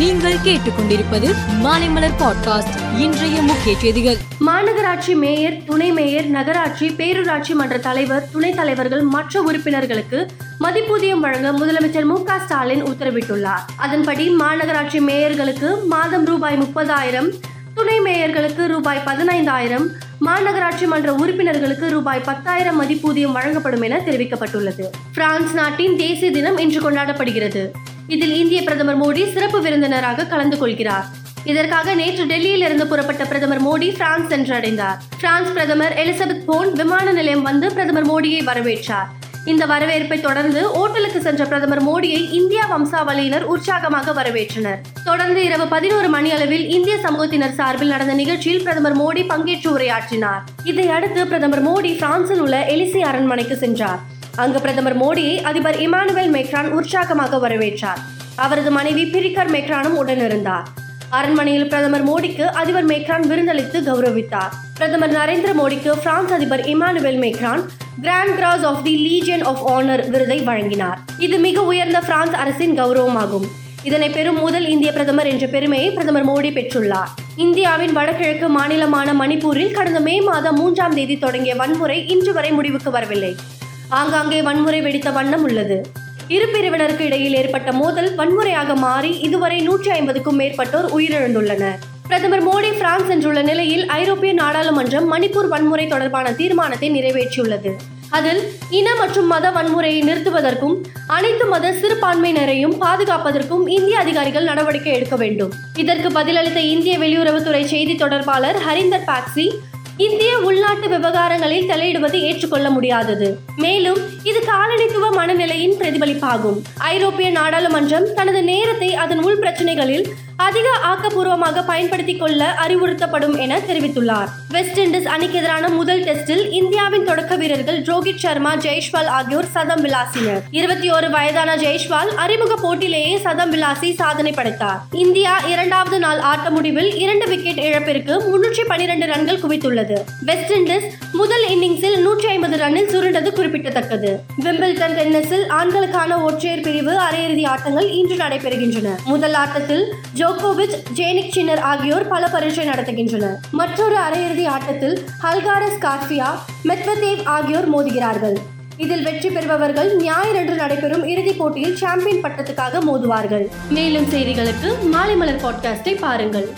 நீங்கள் கேட்டுக்கொண்டிருப்பது மாலைமலர் பாட்காஸ்ட். இன்றைய முக்கிய செய்திகள். மாநகராட்சி மேயர் துணை மேயர் நகராட்சி பேரூராட்சி மன்ற தலைவர் துணைத் தலைவர்கள் மற்ற உறுப்பினர்களுக்கு மதிப்பூதியம் வழங்க முதலமைச்சர் மு க ஸ்டாலின் உத்தரவிட்டுள்ளார். அதன்படி மாநகராட்சி மேயர்களுக்கு மாதம் ரூபாய் முப்பதாயிரம் துணை மேயர்களுக்கு ரூபாய் பதினைந்தாயிரம் மாநகராட்சி மன்ற உறுப்பினர்களுக்கு ரூபாய் பத்தாயிரம் மதிப்பூதியம் வழங்கப்படும் என தெரிவிக்கப்பட்டுள்ளது. பிரான்ஸ் நாட்டின் தேசிய தினம் இன்று கொண்டாடப்படுகிறது. இதில் இந்திய பிரதமர் மோடி சிறப்பு விருந்தினராக கலந்து கொள்கிறார். இதற்காக நேற்று டெல்லியில் இருந்து புறப்பட்ட பிரதமர் மோடி பிரான்ஸ் சென்றடைந்தார். பிரான்ஸ் பிரதமர் எலிசபெத் போன் விமான நிலையம் வந்து பிரதமர் மோடியை வரவேற்றார். இந்த வரவேற்பை தொடர்ந்து ஓட்டலுக்கு சென்ற பிரதமர் மோடியை இந்தியா வம்சாவளியினர் உற்சாகமாக வரவேற்றனர். தொடர்ந்து இரவு பதினோரு மணி அளவில் இந்திய சமூகத்தினர் சார்பில் நடந்த நிகழ்ச்சியில் பிரதமர் மோடி பங்கேற்று உரையாற்றினார். இதையடுத்து பிரதமர் மோடி பிரான்சில் உள்ள எலிசி அரண்மனைக்கு சென்றார். அங்கு பிரதமர் மோடியை அதிபர் இமானுவேல் மெக்ரான் உற்சாகமாக வரவேற்றார். அவரது மனைவி பிரிகர் மெக்ரானும் உடனிருந்தார். அரண்மனையில் பிரதமர் மோடிக்கு அதிபர் மேக்ரான் விருந்தளித்து கௌரவித்தார். பிரதமர் நரேந்திர மோடிக்கு பிரான்ஸ் அதிபர் Emmanuel Macron Grand Cross of the Legion of Honour விருதை வழங்கினார். இது மிக உயர்ந்த பிரான்ஸ் அரசின் கௌரவமாகும். இதனை பெறும் முதல் இந்திய பிரதமர் என்ற பெருமையை பிரதமர் மோடி பெற்றுள்ளார். இந்தியாவின் வடகிழக்கு மாநிலமான மணிப்பூரில் கடந்த மே மாதம் மூன்றாம் தேதி தொடங்கிய வன்முறை இன்று வரை முடிவுக்கு வரவில்லை. ஆங்காங்கே வன்முறை வெடித்த வண்ணம் உள்ளது. இரு பிரிவினருக்கு இடையில் ஏற்பட்ட மோதல் வன்முறையாக மாறி இதுவரை நூற்றி ஐம்பதுக்கும் மேற்பட்டோர் உயிரிழந்துள்ளனர். பிரதமர் மோடி பிரான்ஸ் சென்றுள்ள நிலையில் ஐரோப்பிய நாடாளுமன்றம் மணிப்பூர் வன்முறை தொடர்பான தீர்மானத்தை நிறைவேற்றியுள்ளது. அதில் இன மற்றும் மத வன்முறையை நிறுத்துவதற்கும் அனைத்து மத சிறுபான்மையினரையும் பாதுகாப்பதற்கும் இந்திய அதிகாரிகள் நடவடிக்கை எடுக்க வேண்டும். இதற்கு பதிலளித்த இந்திய வெளியுறவுத்துறை செய்தி தொடர்பாளர் ஹரிந்தர் பாக்சி இந்திய உள்நாட்டு விவகாரங்களில் தலையிடுவது ஏற்றுக்கொள்ள முடியாதது. மேலும் இது காலனித்துவ மனநிலையின் பிரதிபலிப்பாகும். ஐரோப்பிய நாடாளுமன்றம் தனது நேரத்தை அதன் உள் பிரச்சனைகளில் அதிக ஆக்கப்பூர்வமாக பயன்படுத்திக் கொள்ள அறிவுறுத்தப்படும் என தெரிவித்துள்ளார். வெஸ்ட் இண்டீஸ் அணிக்கு எதிரான முதல் டெஸ்டில் இந்தியாவின் தொடக்க வீரர்கள் ரோஹித் சர்மா ஜெய்ஷ்வால் ஆகியோர் சதம் விளாசினர். இருபத்தி ஒரு வயதான ஜெய்ஷ்வால் அறிமுக போட்டியிலேயே சதம் விளாசி சாதனை படைத்தார். இந்தியா இரண்டாவது நாள் ஆட்ட முடிவில் இரண்டு விக்கெட் இழப்பிற்கு முன்னூற்றி பனிரெண்டு ரன்கள் குவித்துள்ளது. வெஸ்ட் இண்டீஸ் முதல் இன்னிங்ஸில் நூற்றி ஐம்பது ரன்னில் சுருண்டது குறிப்பிடத்தக்கது விம்பிள்டன் டென்னிஸில் ஆண்களுக்கான ஒற்றையர் பிரிவு அரையிறுதி ஆட்டங்கள் இன்று நடைபெறுகின்றன. முதல் ஆட்டத்தில் ஜோகோவிச் ஜேனிக் சின்னர் ஆகியோர் பல பரீட்சை நடத்துகின்றனர் மற்றொரு அரையிறுதி ஆட்டத்தில் ஹல்காரஸ் கார்பியா மெத்வதேவ் ஆகியோர் மோதுகிறார்கள். இதில் வெற்றி பெறுபவர்கள் ஞாயிறன்று நடைபெறும் இறுதிப் போட்டியில் சாம்பியன் பட்டத்துக்காக மோதுவார்கள். மேலும் செய்திகளுக்கு மாலை மலர் பாட்காஸ்டை பாருங்கள்.